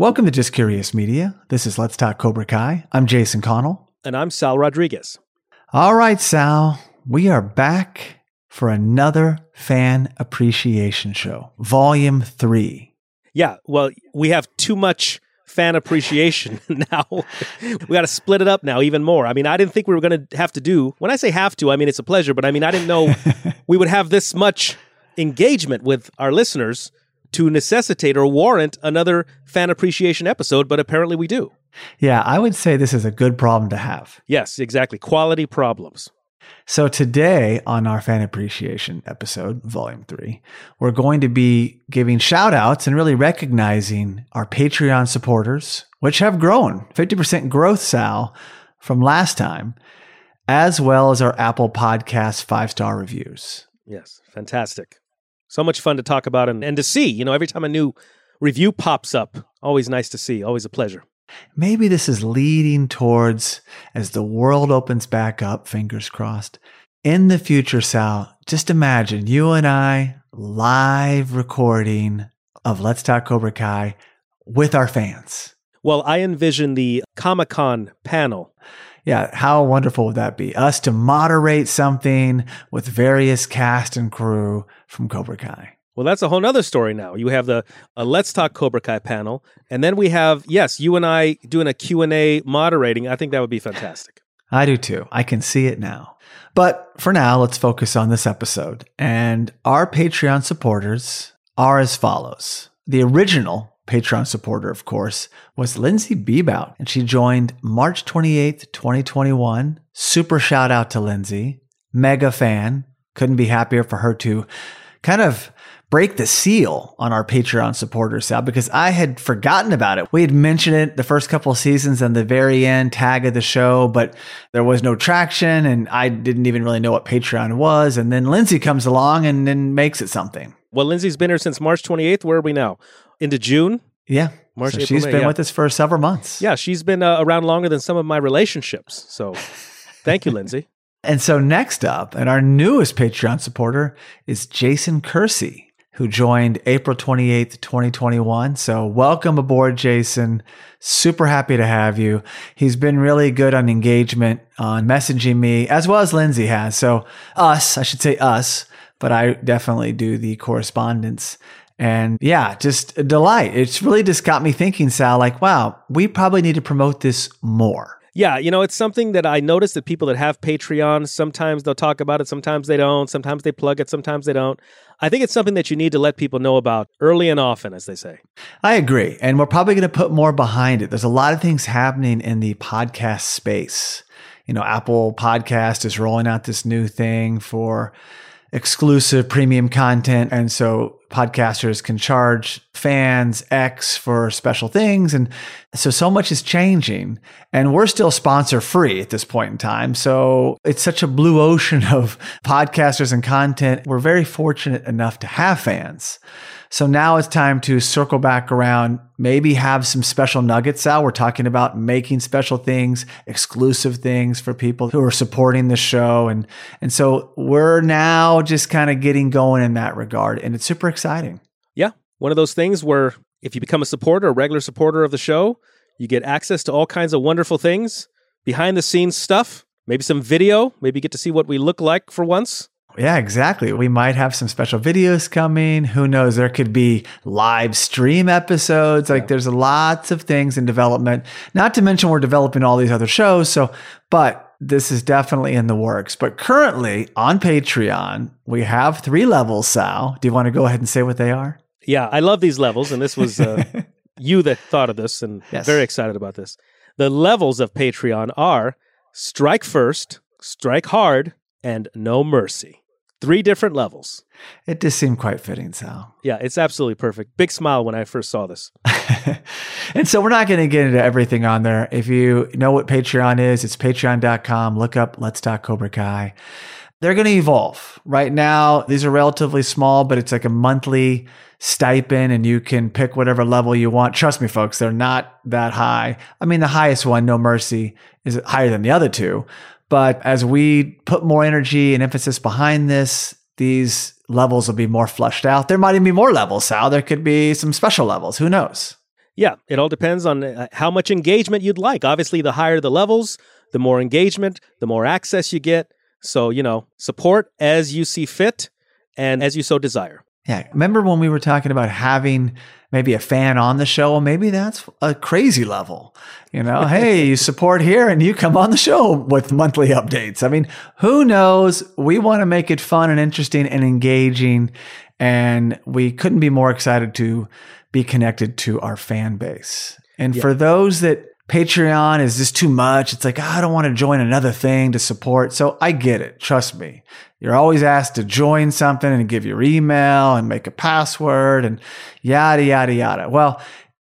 Welcome to Just Curious Media. This is Let's Talk Cobra Kai. I'm Jason Connell. And I'm Sal Rodriguez. All right, Sal, we are back for another fan appreciation show, volume three. Yeah, well, we have too much fan appreciation now. we got to split it up now even more. I mean, I didn't think we were going to have to do, when I say have to, I mean, it's a pleasure, but I mean, I didn't know we would have this much engagement with our listeners to necessitate or warrant another fan appreciation episode, but apparently we do. Yeah, I would say this is a good problem to have. Yes, exactly. Quality problems. So today on our fan appreciation episode, volume three, we're going to be giving shout outs and really recognizing our Patreon supporters, which have grown 50% growth, Sal, from last time, as well as our Apple Podcast five star reviews. Yes, fantastic. So much fun to talk about and, and to see. You know, every time a new review pops up, always nice to see, always a pleasure. Maybe this is leading towards, as the world opens back up, fingers crossed, in the future, Sal, just imagine you and I live recording of Let's Talk Cobra Kai with our fans. Well, I envision the Comic Con panel. Yeah, how wonderful would that be? Us to moderate something with various cast and crew from Cobra Kai. Well, that's a whole other story now. You have the uh, Let's Talk Cobra Kai panel, and then we have, yes, you and I doing a Q&A moderating. I think that would be fantastic. I do too. I can see it now. But for now, let's focus on this episode. And our Patreon supporters are as follows. The original Patreon supporter, of course, was Lindsay Bebout, and she joined March 28th, 2021. Super shout out to Lindsay. Mega fan. Couldn't be happier for her to kind of break the seal on our Patreon supporters, Sal, because I had forgotten about it. We had mentioned it the first couple seasons and the very end tag of the show, but there was no traction and I didn't even really know what Patreon was. And then Lindsay comes along and then makes it something. Well, Lindsay's been here since March 28th. Where are we now? Into June? Yeah. March, so April, she's May, been yeah. with us for several months. Yeah, she's been uh, around longer than some of my relationships. So thank you, Lindsay. And so next up, and our newest Patreon supporter is Jason Kersey who joined April 28th, 2021. So welcome aboard, Jason. Super happy to have you. He's been really good on engagement, on messaging me, as well as Lindsay has. So us, I should say us, but I definitely do the correspondence. And yeah, just a delight. It's really just got me thinking, Sal, like, wow, we probably need to promote this more. Yeah, you know, it's something that I notice that people that have Patreon, sometimes they'll talk about it, sometimes they don't, sometimes they plug it, sometimes they don't. I think it's something that you need to let people know about early and often, as they say. I agree. And we're probably going to put more behind it. There's a lot of things happening in the podcast space. You know, Apple Podcast is rolling out this new thing for exclusive premium content. And so podcasters can charge fans X for special things. And so, so much is changing. And we're still sponsor free at this point in time. So it's such a blue ocean of podcasters and content. We're very fortunate enough to have fans. So now it's time to circle back around, maybe have some special nuggets out. We're talking about making special things, exclusive things for people who are supporting the show. And, and so we're now just kind of getting going in that regard. And it's super exciting. Yeah. One of those things where if you become a supporter, a regular supporter of the show, you get access to all kinds of wonderful things, behind the scenes stuff, maybe some video, maybe get to see what we look like for once. Yeah, exactly. We might have some special videos coming. Who knows? There could be live stream episodes. Like yeah. there's lots of things in development. Not to mention we're developing all these other shows. So, but this is definitely in the works. But currently on Patreon, we have three levels, Sal. Do you want to go ahead and say what they are? Yeah, I love these levels. And this was uh, you that thought of this and yes. very excited about this. The levels of Patreon are strike first, strike hard, and no mercy. Three different levels. It just seemed quite fitting, Sal. Yeah, it's absolutely perfect. Big smile when I first saw this. and so we're not going to get into everything on there. If you know what Patreon is, it's patreon.com. Look up Let's Talk Cobra Kai. They're going to evolve. Right now, these are relatively small, but it's like a monthly stipend and you can pick whatever level you want. Trust me, folks, they're not that high. I mean, the highest one, No Mercy, is higher than the other two. But as we put more energy and emphasis behind this, these levels will be more flushed out. There might even be more levels, Sal. There could be some special levels. Who knows? Yeah, it all depends on uh, how much engagement you'd like. Obviously, the higher the levels, the more engagement, the more access you get. So, you know, support as you see fit and as you so desire. Yeah. Remember when we were talking about having maybe a fan on the show? Well, maybe that's a crazy level. You know, hey, you support here and you come on the show with monthly updates. I mean, who knows? We want to make it fun and interesting and engaging. And we couldn't be more excited to be connected to our fan base. And yeah. for those that Patreon is just too much. It's like, oh, I don't want to join another thing to support. So I get it. Trust me. You're always asked to join something and give your email and make a password and yada, yada, yada. Well,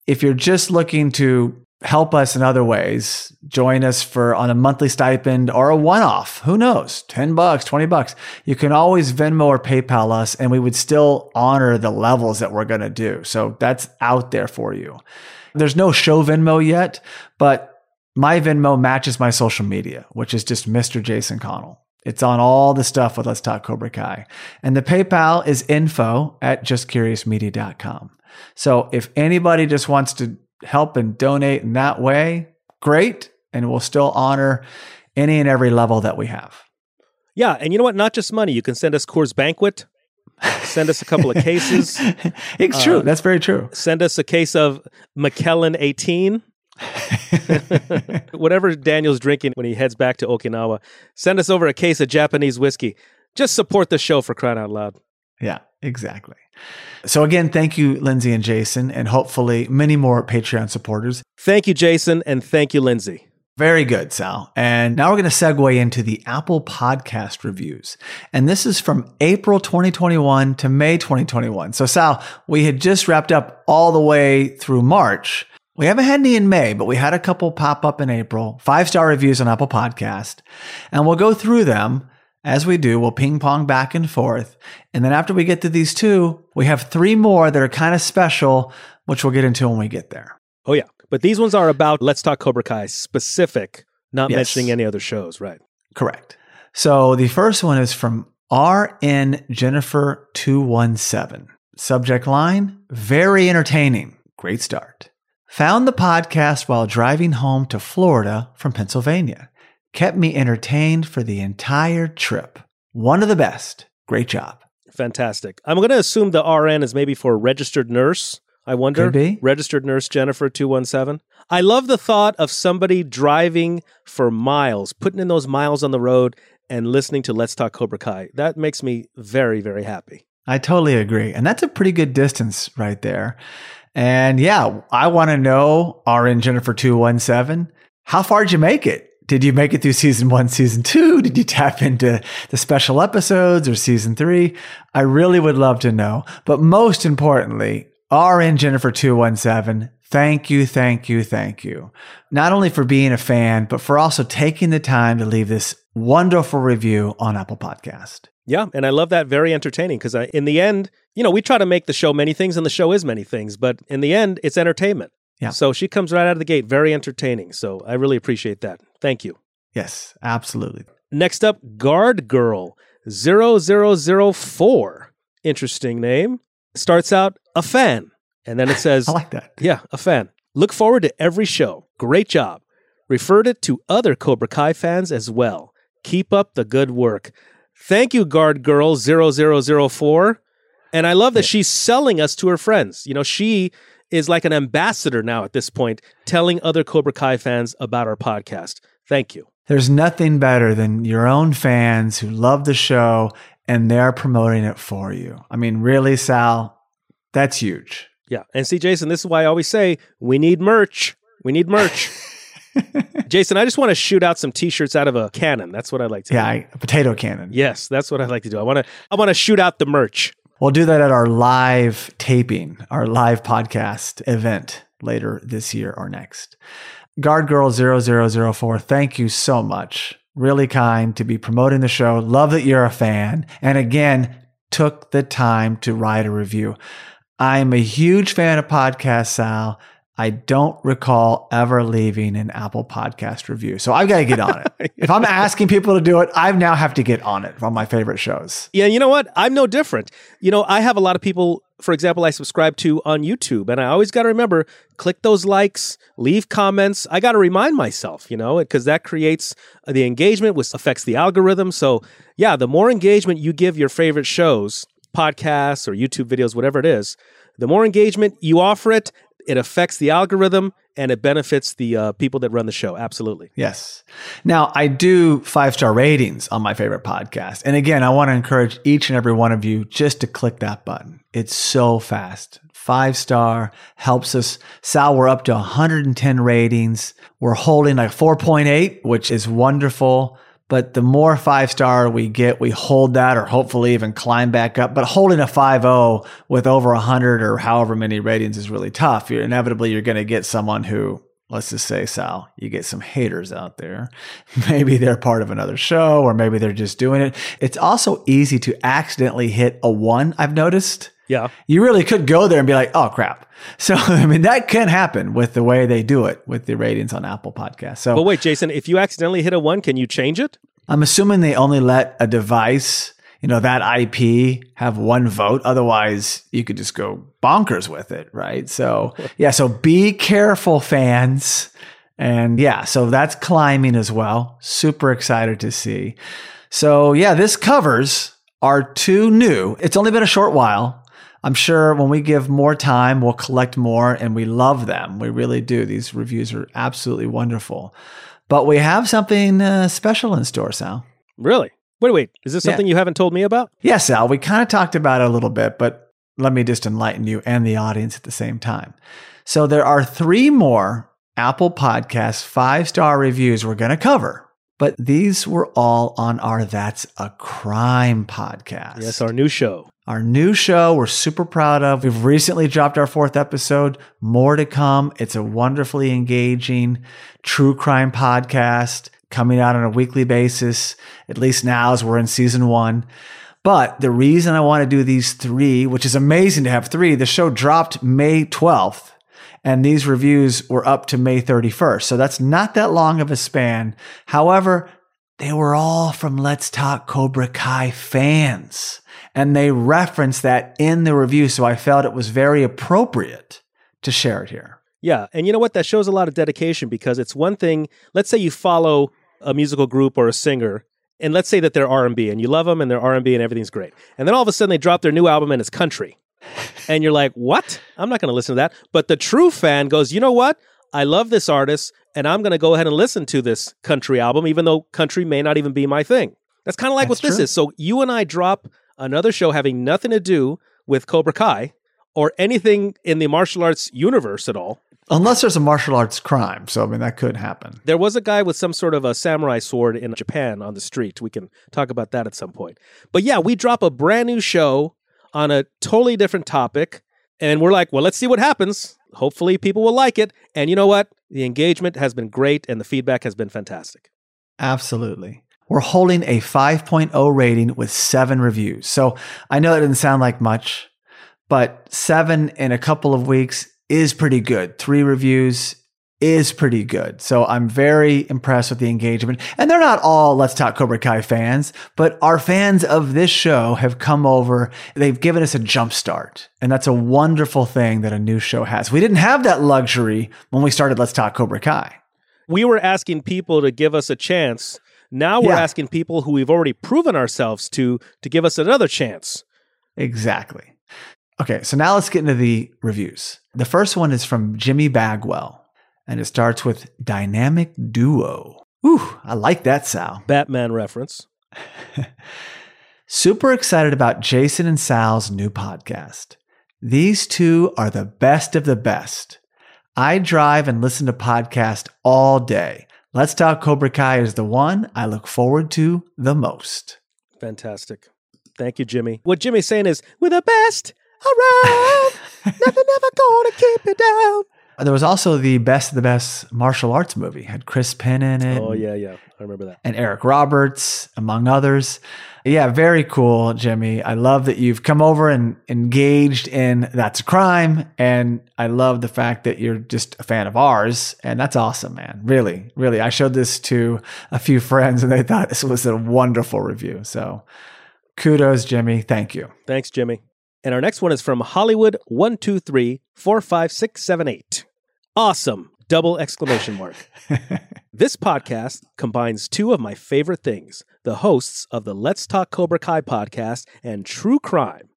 if you're just looking to help us in other ways, join us for on a monthly stipend or a one off. Who knows? 10 bucks, 20 bucks. You can always Venmo or PayPal us and we would still honor the levels that we're going to do. So that's out there for you. There's no show Venmo yet, but my Venmo matches my social media, which is just Mr. Jason Connell. It's on all the stuff with Let's Talk Cobra Kai. And the PayPal is info at justcuriousmedia.com. So if anybody just wants to help and donate in that way, great. And we'll still honor any and every level that we have. Yeah. And you know what? Not just money. You can send us Coors Banquet Send us a couple of cases. it's true. Uh, That's very true. Send us a case of Macallan 18. Whatever Daniel's drinking when he heads back to Okinawa, send us over a case of Japanese whiskey. Just support the show for crying out loud. Yeah, exactly. So, again, thank you, Lindsay and Jason, and hopefully many more Patreon supporters. Thank you, Jason, and thank you, Lindsay. Very good, Sal. And now we're going to segue into the Apple podcast reviews. And this is from April 2021 to May 2021. So, Sal, we had just wrapped up all the way through March. We haven't had any in May, but we had a couple pop up in April, five star reviews on Apple Podcast. And we'll go through them as we do. We'll ping pong back and forth. And then after we get to these two, we have three more that are kind of special, which we'll get into when we get there. Oh, yeah. But these ones are about Let's Talk Cobra Kai specific, not yes. mentioning any other shows, right? Correct. So the first one is from RN Jennifer 217. Subject line Very entertaining. Great start. Found the podcast while driving home to Florida from Pennsylvania. Kept me entertained for the entire trip. One of the best. Great job. Fantastic. I'm going to assume the RN is maybe for registered nurse I wonder. Registered nurse Jennifer 217. I love the thought of somebody driving for miles, putting in those miles on the road and listening to Let's Talk Cobra Kai. That makes me very, very happy. I totally agree. And that's a pretty good distance right there. And yeah, I want to know, RN Jennifer 217, how far did you make it? Did you make it through season one, season two? Did you tap into the special episodes or season three? I really would love to know. But most importantly, RN Jennifer 217, thank you, thank you, thank you. Not only for being a fan, but for also taking the time to leave this wonderful review on Apple Podcast. Yeah, and I love that very entertaining because in the end, you know, we try to make the show many things and the show is many things, but in the end, it's entertainment. Yeah. So she comes right out of the gate, very entertaining. So I really appreciate that. Thank you. Yes, absolutely. Next up, Guard Girl 0004. Interesting name. Starts out a fan. And then it says, I like that. Yeah, a fan. Look forward to every show. Great job. Referred it to other Cobra Kai fans as well. Keep up the good work. Thank you, Guard Girl 0004. And I love that she's selling us to her friends. You know, she is like an ambassador now at this point, telling other Cobra Kai fans about our podcast. Thank you. There's nothing better than your own fans who love the show and they're promoting it for you. I mean, really, Sal, that's huge. Yeah. And see, Jason, this is why I always say we need merch. We need merch. Jason, I just want to shoot out some T-shirts out of a cannon. That's what I like to yeah, do. Yeah, a potato cannon. Yes, that's what I like to do. I want to. I want to shoot out the merch. We'll do that at our live taping, our live podcast event later this year or next. Guard Girl 0004, thank you so much. Really kind to be promoting the show. Love that you're a fan. And again, took the time to write a review. I'm a huge fan of podcasts, Sal. I don't recall ever leaving an Apple podcast review. So I've got to get on it. if I'm asking people to do it, I now have to get on it on my favorite shows. Yeah, you know what? I'm no different. You know, I have a lot of people for example, I subscribe to on YouTube. And I always got to remember click those likes, leave comments. I got to remind myself, you know, because that creates the engagement, which affects the algorithm. So, yeah, the more engagement you give your favorite shows, podcasts or YouTube videos, whatever it is, the more engagement you offer it, it affects the algorithm and it benefits the uh, people that run the show. Absolutely. Yes. Now, I do five star ratings on my favorite podcast. And again, I want to encourage each and every one of you just to click that button. It's so fast. Five star helps us. Sal, we're up to 110 ratings. We're holding like 4.8, which is wonderful. But the more five star we get, we hold that or hopefully even climb back up. But holding a 5.0 with over 100 or however many ratings is really tough. You're inevitably you're going to get someone who let's just say Sal, you get some haters out there. Maybe they're part of another show or maybe they're just doing it. It's also easy to accidentally hit a 1, I've noticed. Yeah. You really could go there and be like, "Oh crap." So, I mean, that can happen with the way they do it with the ratings on Apple Podcasts. So, But wait, Jason, if you accidentally hit a 1, can you change it? I'm assuming they only let a device, you know, that IP have one vote. Otherwise, you could just go bonkers with it, right? So, yeah, so be careful, fans. And yeah, so that's climbing as well. Super excited to see. So, yeah, this covers our two new. It's only been a short while. I'm sure when we give more time, we'll collect more and we love them. We really do. These reviews are absolutely wonderful. But we have something uh, special in store, Sal. Really? Wait, wait. Is this Yeah. something you haven't told me about? Yes, Sal, we kind of talked about it a little bit, but let me just enlighten you and the audience at the same time. So there are three more Apple Podcast five star reviews we're going to cover, but these were all on our That's a Crime podcast. Yes, our new show. Our new show we're super proud of. We've recently dropped our fourth episode. More to come. It's a wonderfully engaging true crime podcast coming out on a weekly basis, at least now as we're in season one. But the reason I want to do these three, which is amazing to have three, the show dropped May 12th and these reviews were up to May 31st. So that's not that long of a span. However, they were all from Let's Talk Cobra Kai fans. And they reference that in the review. So I felt it was very appropriate to share it here. Yeah, and you know what? That shows a lot of dedication because it's one thing. Let's say you follow a musical group or a singer, and let's say that they're R and you love them, and they're R and B, and everything's great. And then all of a sudden they drop their new album and it's country, and you're like, "What? I'm not going to listen to that." But the true fan goes, "You know what? I love this artist, and I'm going to go ahead and listen to this country album, even though country may not even be my thing." That's kind of like That's what this is. So you and I drop another show having nothing to do with Cobra Kai or anything in the martial arts universe at all. Unless there's a martial arts crime. So, I mean, that could happen. There was a guy with some sort of a samurai sword in Japan on the street. We can talk about that at some point. But yeah, we drop a brand new show on a totally different topic. And we're like, well, let's see what happens. Hopefully, people will like it. And you know what? The engagement has been great and the feedback has been fantastic. Absolutely. We're holding a 5.0 rating with seven reviews. So I know that doesn't sound like much, but seven in a couple of weeks is pretty good. Three reviews is pretty good. So I'm very impressed with the engagement. And they're not all Let's Talk Cobra Kai fans, but our fans of this show have come over. They've given us a jump start. And that's a wonderful thing that a new show has. We didn't have that luxury when we started Let's Talk Cobra Kai. We were asking people to give us a chance. Now we're Yeah. asking people who we've already proven ourselves to to give us another chance. Exactly. Okay, so now let's get into the reviews. The first one is from Jimmy Bagwell, and it starts with Dynamic Duo. Ooh, I like that, Sal. Batman reference. Super excited about Jason and Sal's new podcast. These two are the best of the best. I drive and listen to podcasts all day. Let's Talk Cobra Kai is the one I look forward to the most. Fantastic. Thank you, Jimmy. What Jimmy's saying is, we're the best around. Nothing ever gonna keep you down. There was also the best of the best martial arts movie. Had Chris Penn in it. Oh, yeah, yeah. I remember that. and Eric Roberts, among others. Yeah, very cool, Jimmy. I love that you've come over and engaged in That's a Crime. And I love the fact that you're just a fan of ours. And that's awesome, man. Really, really. I showed this to a few friends and they thought this was a wonderful review. So kudos, Jimmy. Thank you. Thanks, Jimmy. And our next one is from Hollywood one two three four five six seven eight. Awesome! Double exclamation mark. this podcast combines two of my favorite things the hosts of the Let's Talk Cobra Kai podcast and True Crime.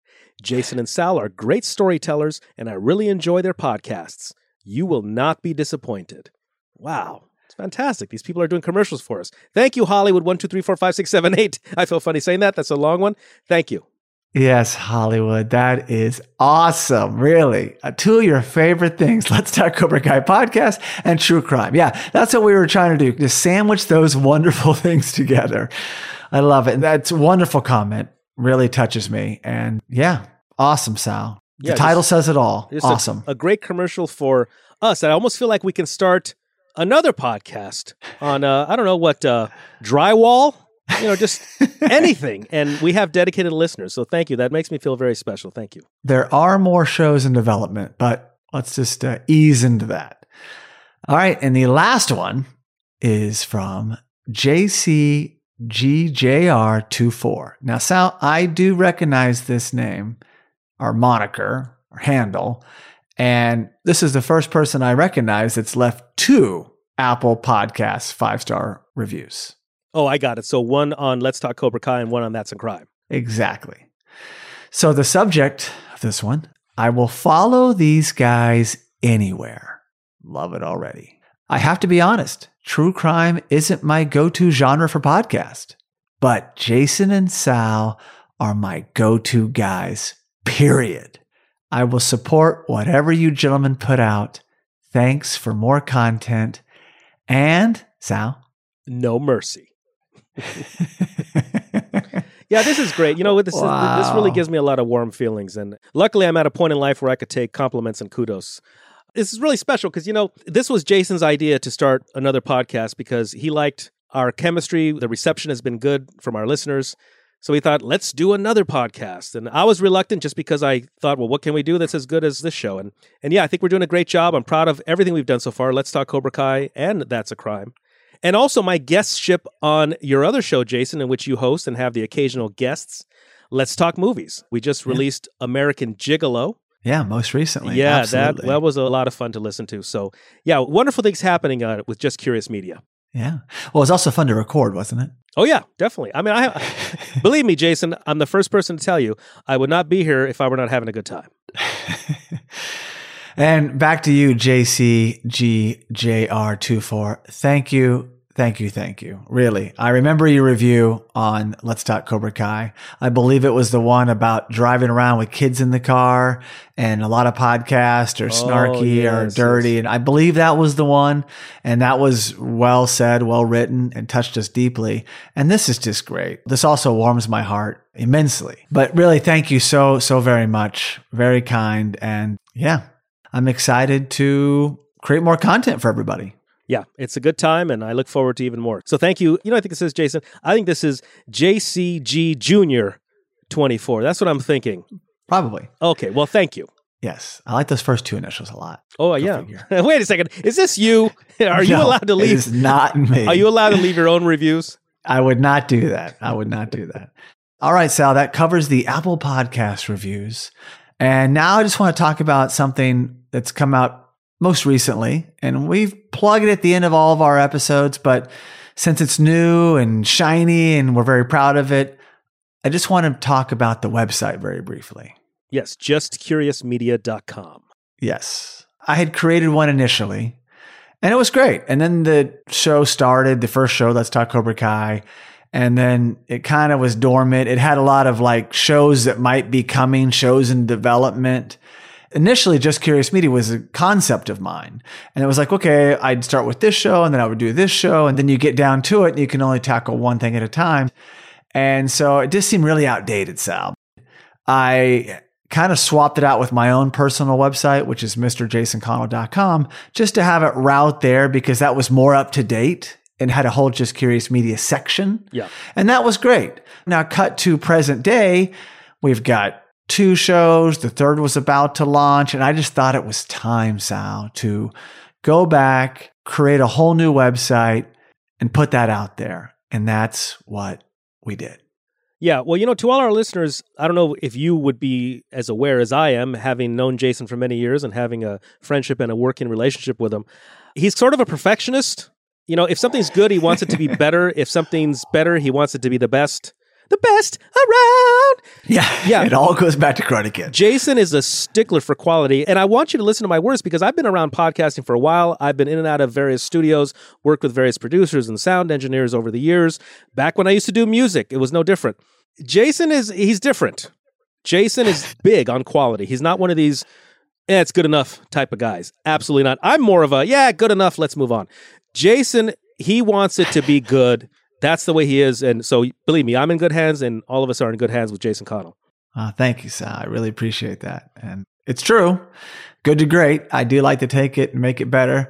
Jason and Sal are great storytellers, and I really enjoy their podcasts. You will not be disappointed. Wow. It's fantastic. These people are doing commercials for us. Thank you, Hollywood. One, two, three, four, five, six, seven, eight. I feel funny saying that. That's a long one. Thank you. Yes, Hollywood. That is awesome. Really. Uh, two of your favorite things. Let's Talk Cobra Kai podcast and true crime. Yeah, that's what we were trying to do. Just sandwich those wonderful things together. I love it. That's a wonderful comment. Really touches me. And yeah, awesome, Sal. The Yeah, title just- says it all. Just a- Awesome. A, great commercial for us. I almost feel like we can start another podcast on, uh, I don't know what, uh, drywall, you know, just anything. And we have dedicated listeners. So thank you. That makes me feel very special. Thank you. There are more shows in development, but let's just uh, ease into that. All right. And the last one is from JCGJR24. Now, Sal, I do recognize this name or moniker or handle. And this is the first person I recognize that's left two Apple Podcasts five star reviews. Oh, I got it. So one on Let's Talk Cobra Kai and one on That's a Crime. Exactly. So the subject of this one, I will follow these guys anywhere. Love it already. I have to be honest, true crime isn't my go-to genre for podcast, but Jason and Sal are my go-to guys. Period. I will support whatever you gentlemen put out. Thanks for more content. And Sal. No mercy. Yeah, this is great. You know, this is, this really gives me a lot of warm feelings, and luckily, I'm at a point in life where I could take compliments and kudos. This is really special because you know this was Jason's idea to start another podcast because he liked our chemistry. The reception has been good from our listeners, so he thought, let's do another podcast. And I was reluctant just because I thought, well, what can we do that's as good as this show? And and yeah, I think we're doing a great job. I'm proud of everything we've done so far. Let's talk Cobra Kai, and that's a crime. And also my guestship on your other show, Jason, in which you host and have the occasional guests. Let's talk movies. We just released American Gigolo. yeah, most recently. yeah, Absolutely. that that was a lot of fun to listen to. So yeah, wonderful things happening uh, with Just Curious Media. Yeah. Well, it was also fun to record, wasn't it? Oh yeah, definitely. I mean, I believe me, Jason. I'm the first person to tell you I would not be here if I were not having a good time. and back to you, JCGJR24. Thank you. Thank you. Thank you. Really. I remember your review on Let's Talk Cobra Kai. I believe it was the one about driving around with kids in the car and a lot of podcasts or oh, snarky or Oh, yes, dirty. yes. And I believe that was the one. And that was well said, well written and touched us deeply. And this is just great. This also warms my heart immensely. But really, thank you so, so very much. Very kind. And yeah, I'm excited to create more content for everybody. Yeah, it's a good time, and I look forward to even more. So thank you. You know, I think it says Jason. I think this is JCG Junior 24. That's what I'm thinking. Probably. Okay, well, thank you. Yes. I like those first two initials a lot. Oh yeah. Wait a second. Is this you? Are you No, allowed to leave? is not me. Are you allowed to leave your own reviews? I would not do that. I would not do that. All right, Sal, that covers the Apple Podcast reviews. And now I just want to talk about something that's come out most recently. And we've plugged it at the end of all of our episodes, but since it's new and shiny and we're very proud of it, I just want to talk about the website very briefly. Yes, justcuriousmedia.com. Yes. I had created one initially and it was great. And then the show started, the first show, Let's Talk Cobra Kai. And then it kind of was dormant. It had a lot of like shows that might be coming, shows in development. Initially, Just Curious Media was a concept of mine. And it was like, okay, I'd start with this show and then I would do this show. And then you get down to it and you can only tackle one thing at a time. And so it just seemed really outdated, Sal. I kind of swapped it out with my own personal website, which is mrjasonconnell.com, just to have it route there because that was more up to date and had a whole Just Curious Media section. Yeah. And that was great. Now, cut to present day, we've got two shows. The third was about to launch. And I just thought it was time, Sal, to go back, create a whole new website, and put that out there. And that's what we did. Yeah, well, you know, to all our listeners, I don't know if you would be as aware as I am, having known Jason for many years and having a friendship and a working relationship with him. He's sort of a perfectionist. You know, if something's good, he wants it to be better. If something's better, he wants it to be the best. The best around. Yeah. Yeah. It all goes back to Karate Kid. Jason is a stickler for quality, and I want you to listen to my words because I've been around podcasting for a while. I've been in and out of various studios, worked with various producers and sound engineers over the years. Back when I used to do music, it was no different. Jason is he's different. Jason is big on quality. He's not one of these yeah, it's good enough type of guys. Absolutely not. I'm more of a yeah, good enough, let's move on. Jason, he wants it to be good. That's the way he is. And so believe me, I'm in good hands and all of us are in good hands with Jason Connell. Uh, thank you, Sal. I really appreciate that. And it's true. Good to great. I do like to take it and make it better.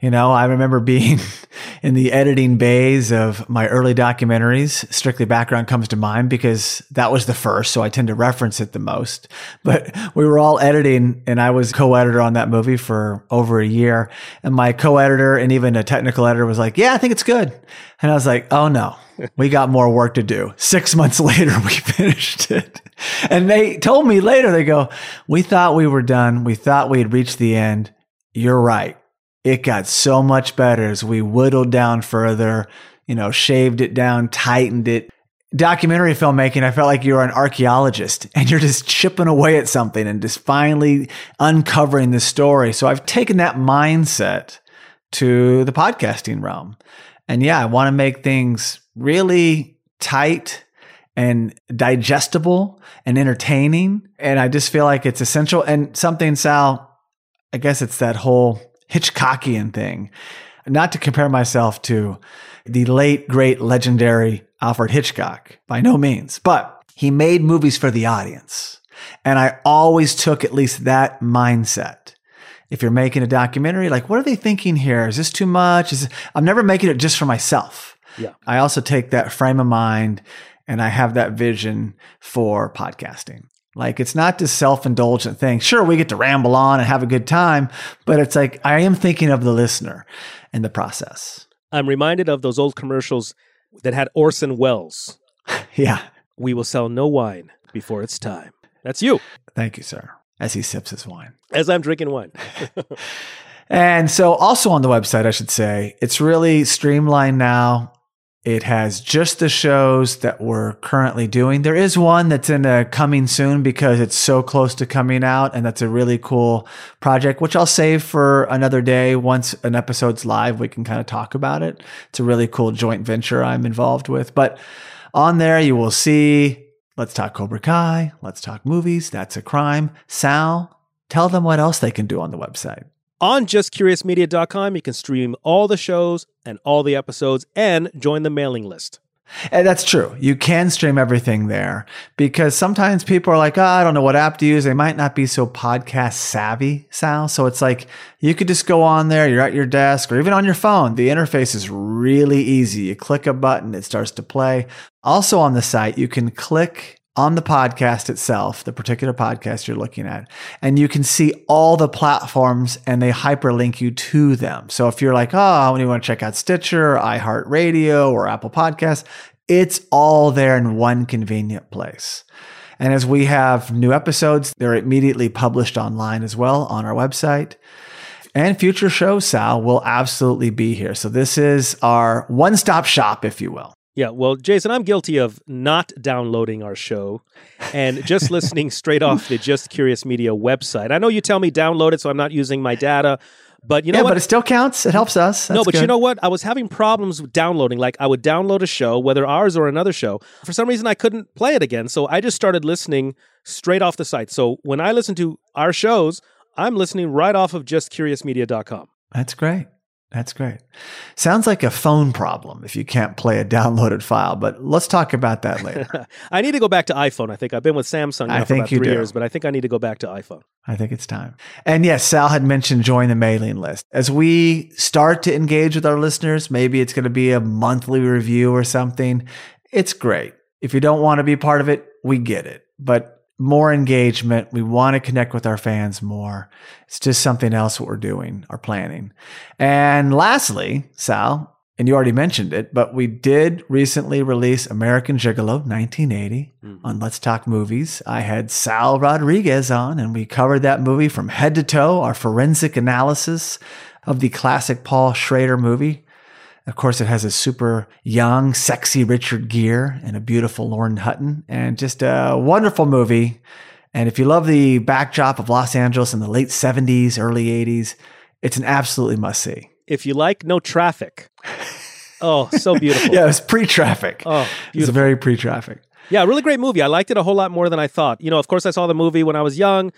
You know, I remember being in the editing bays of my early documentaries. Strictly Background comes to mind because that was the first, so I tend to reference it the most. But we were all editing, and I was co-editor on that movie for over a year. And my co-editor and even a technical editor was like, "Yeah, I think it's good." And I was like, "Oh no, we got more work to do." Six months later, we finished it. And they told me later, they go, "We thought we were done. We thought we had reached the end." You're right it got so much better as we whittled down further, you know, shaved it down, tightened it. Documentary filmmaking, I felt like you were an archaeologist and you're just chipping away at something and just finally uncovering the story. So I've taken that mindset to the podcasting realm. And yeah, I want to make things really tight and digestible and entertaining. And I just feel like it's essential and something, Sal, I guess it's that whole Hitchcockian thing. Not to compare myself to the late, great, legendary Alfred Hitchcock, by no means, but he made movies for the audience. And I always took at least that mindset. If you're making a documentary, like, what are they thinking here? Is this too much? Is I'm never making it just for myself. Yeah. I also take that frame of mind and I have that vision for podcasting. Like it's not this self-indulgent thing. Sure, we get to ramble on and have a good time, but it's like I am thinking of the listener and the process. I'm reminded of those old commercials that had Orson Welles. yeah. We will sell no wine before it's time. That's you. Thank you, sir. As he sips his wine. As I'm drinking wine. and so also on the website, I should say, it's really streamlined now. It has just the shows that we're currently doing. There is one that's in a coming soon because it's so close to coming out, and that's a really cool project, which I'll save for another day. Once an episode's live, we can kind of talk about it. It's a really cool joint venture I'm involved with. But on there, you will see Let's Talk Cobra Kai, Let's Talk Movies, That's a Crime. Sal, tell them what else they can do on the website. On justcuriousmedia.com, you can stream all the shows and all the episodes and join the mailing list. And that's true. You can stream everything there because sometimes people are like, oh, I don't know what app to use. They might not be so podcast savvy, Sal. So it's like you could just go on there, you're at your desk or even on your phone. The interface is really easy. You click a button, it starts to play. Also on the site, you can click on the podcast itself, the particular podcast you're looking at, and you can see all the platforms and they hyperlink you to them. So if you're like, oh, when you want to check out Stitcher, or iHeartRadio, or Apple Podcasts, it's all there in one convenient place. And as we have new episodes, they're immediately published online as well on our website. And future shows, Sal, will absolutely be here. So this is our one stop shop, if you will. Yeah, well, Jason, I'm guilty of not downloading our show and just listening straight off the Just Curious Media website. I know you tell me download it, so I'm not using my data. But you know yeah, what? but it still counts. It helps us. That's no, but good. you know what? I was having problems with downloading. Like I would download a show, whether ours or another show. For some reason, I couldn't play it again. So I just started listening straight off the site. So when I listen to our shows, I'm listening right off of justcuriousmedia.com. That's great. That's great. Sounds like a phone problem if you can't play a downloaded file, but let's talk about that later. I need to go back to iPhone. I think I've been with Samsung now I for think you three do. years, but I think I need to go back to iPhone. I think it's time. And yes, Sal had mentioned join the mailing list. As we start to engage with our listeners, maybe it's going to be a monthly review or something. It's great. If you don't want to be part of it, we get it. But more engagement. We want to connect with our fans more. It's just something else what we're doing, our planning. And lastly, Sal, and you already mentioned it, but we did recently release American Gigolo 1980 Mhm. on Let's Talk Movies. I had Sal Rodriguez on, and we covered that movie from head to toe, our forensic analysis of the classic Paul Schrader movie. Of course, it has a super young, sexy Richard Gere and a beautiful Lauren Hutton, and just a wonderful movie. And if you love the backdrop of Los Angeles in the late 70s, early 80s, it's an absolutely must see. If you like no traffic. Oh, so beautiful. Yeah, it was pre traffic. Oh, It's beautiful. very pre traffic. Yeah, really great movie. I liked it a whole lot more than I thought. You know, of course, I saw the movie when I was young,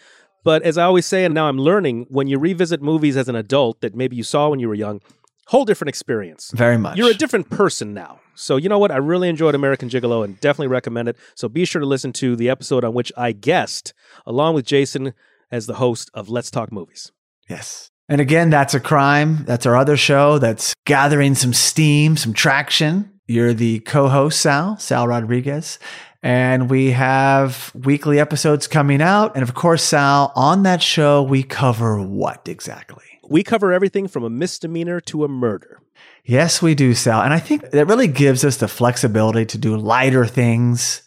but as I always say, and now I'm learning, when you revisit movies as an adult that maybe you saw when you were young, whole different experience. Very much. You're a different person now. So, you know what? I really enjoyed American Gigolo and definitely recommend it. So, be sure to listen to the episode on which I guest, along with Jason, as the host of Let's Talk Movies. yes. And again, that's a crime. That's our other show that's gathering some steam, some traction. You're the co host, Sal, Sal Rodriguez. And we have weekly episodes coming out. And of course, Sal, on that show, we cover what exactly? We cover everything from a misdemeanor to a murder. Yes, we do, Sal. And I think that really gives us the flexibility to do lighter things.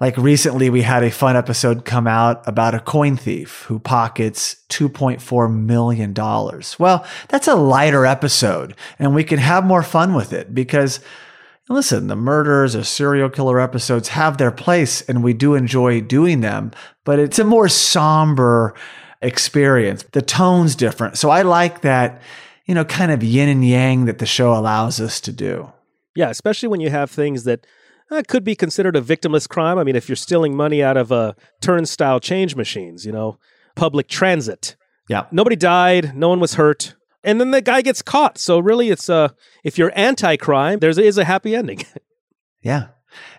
Like recently, we had a fun episode come out about a coin thief who pockets $2.4 million. Well, that's a lighter episode, and we can have more fun with it because, listen, the murders or serial killer episodes have their place, and we do enjoy doing them, but it's a more somber experience. The tone's different. So I like that, you know, kind of yin and yang that the show allows us to do. Yeah, especially when you have things that uh, could be considered a victimless crime. I mean, if you're stealing money out of uh, turnstile change machines, you know, public transit. Yeah. Nobody died, no one was hurt, and then the guy gets caught. So really, it's uh, if you're anti-crime, there is is a happy ending. Yeah.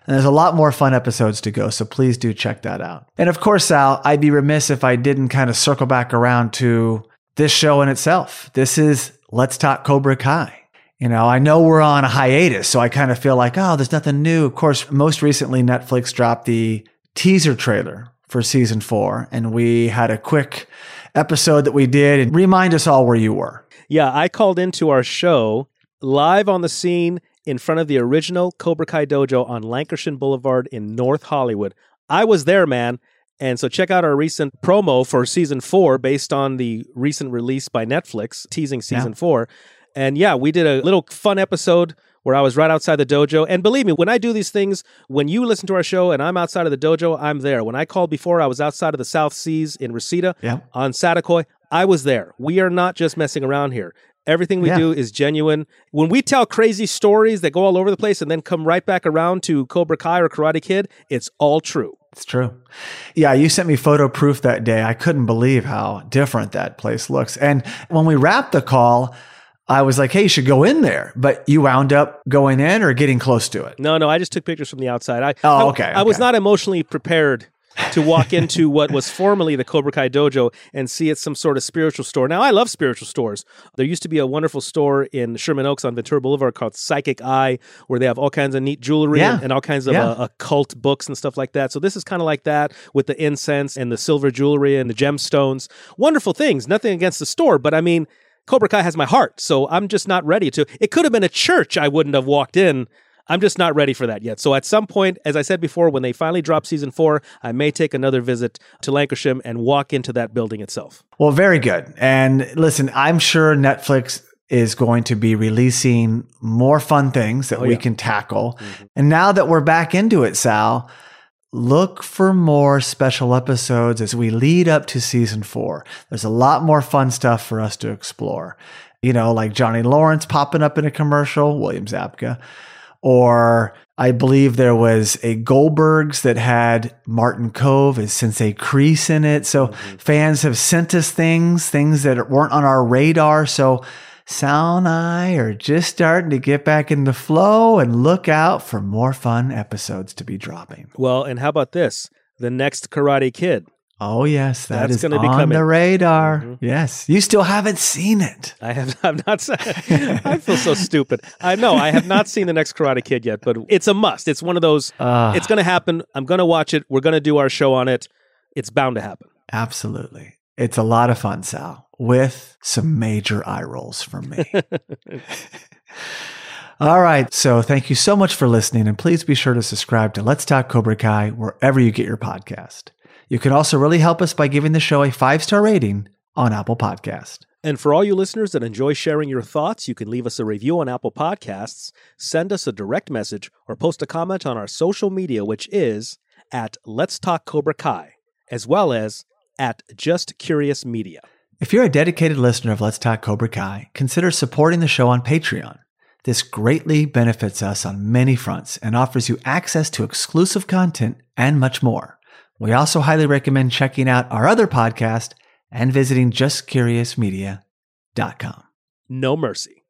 And there's a lot more fun episodes to go, so please do check that out. And of course, Sal, I'd be remiss if I didn't kind of circle back around to this show in itself. This is Let's Talk Cobra Kai. You know, I know we're on a hiatus, so I kind of feel like, oh, there's nothing new. Of course, most recently, Netflix dropped the teaser trailer for season four, and we had a quick episode that we did and remind us all where you were. yeah, I called into our show live on the scene in front of the original Cobra Kai dojo on Lankershim Boulevard in North Hollywood. I was there, man. And so check out our recent promo for season four based on the recent release by Netflix, teasing season four. And yeah, we did a little fun episode where I was right outside the dojo. And believe me, when I do these things, when you listen to our show and I'm outside of the dojo, I'm there. When I called before, I was outside of the South Seas in Reseda Yeah. on Saticoy. I was there. We are not just messing around here. Everything we Yeah. do is genuine. When we tell crazy stories that go all over the place and then come right back around to Cobra Kai or Karate Kid, it's all true. It's true. Yeah, you sent me photo proof that day. I couldn't believe how different that place looks. And when we wrapped the call, I was like, hey, you should go in there. But you wound up going in or getting close to it. No, no, I just took pictures from the outside. I, Oh, I- okay, I, was okay. not emotionally prepared to walk into what was formerly the Cobra Kai dojo and see it's some sort of spiritual store. Now, I love spiritual stores. There used to be a wonderful store in Sherman Oaks on Ventura Boulevard called Psychic Eye, where they have all kinds of neat jewelry Yeah. and, and all kinds of Yeah. uh, occult books and stuff like that. So this is kind of like that with the incense and the silver jewelry and the gemstones. Wonderful things. Nothing against the store, but I mean, Cobra Kai has my heart, so I'm just not ready to. It could have been a church I wouldn't have walked in. I'm just not ready for that yet. So at some point, as I said before, when they finally drop season four, I may take another visit to Lankershim and walk into that building itself. Well, very good. And listen, I'm sure Netflix is going to be releasing more fun things that oh, we yeah. can tackle. Mm-hmm. And now that we're back into it, Sal, look for more special episodes as we lead up to season four. There's a lot more fun stuff for us to explore. You know, like Johnny Lawrence popping up in a commercial, William Zabka. Or I believe there was a Goldbergs that had Martin Kove as Sensei Kreese in it. So mm-hmm. fans have sent us things, things that weren't on our radar. So Sal and I are just starting to get back in the flow and look out for more fun episodes to be dropping. Well, and how about this? The next Karate Kid. Oh yes, that That's is gonna on coming. the radar. Mhm. Yes, you still haven't seen it. I have I've not I feel so stupid. I know I have not seen the next Karate Kid yet, but it's a must. It's one of those Uh, it's going to happen. I'm going to watch it. We're going to do our show on it. It's bound to happen. absolutely. It's a lot of fun, Sal, with some major eye rolls from me. All right. So thank you so much for listening. And please be sure to subscribe to Let's Talk Cobra Kai wherever you get your podcast. You can also really help us by giving the show a five star rating on Apple Podcast. And for all you listeners that enjoy sharing your thoughts, you can leave us a review on Apple Podcasts, send us a direct message, or post a comment on our social media, which is at Let's Talk Cobra Kai, as well as at Just Curious Media. If you're a dedicated listener of Let's Talk Cobra Kai, consider supporting the show on Patreon. This greatly benefits us on many fronts and offers you access to exclusive content and much more. We also highly recommend checking out our other podcast and visiting justcuriousmedia.com. No mercy.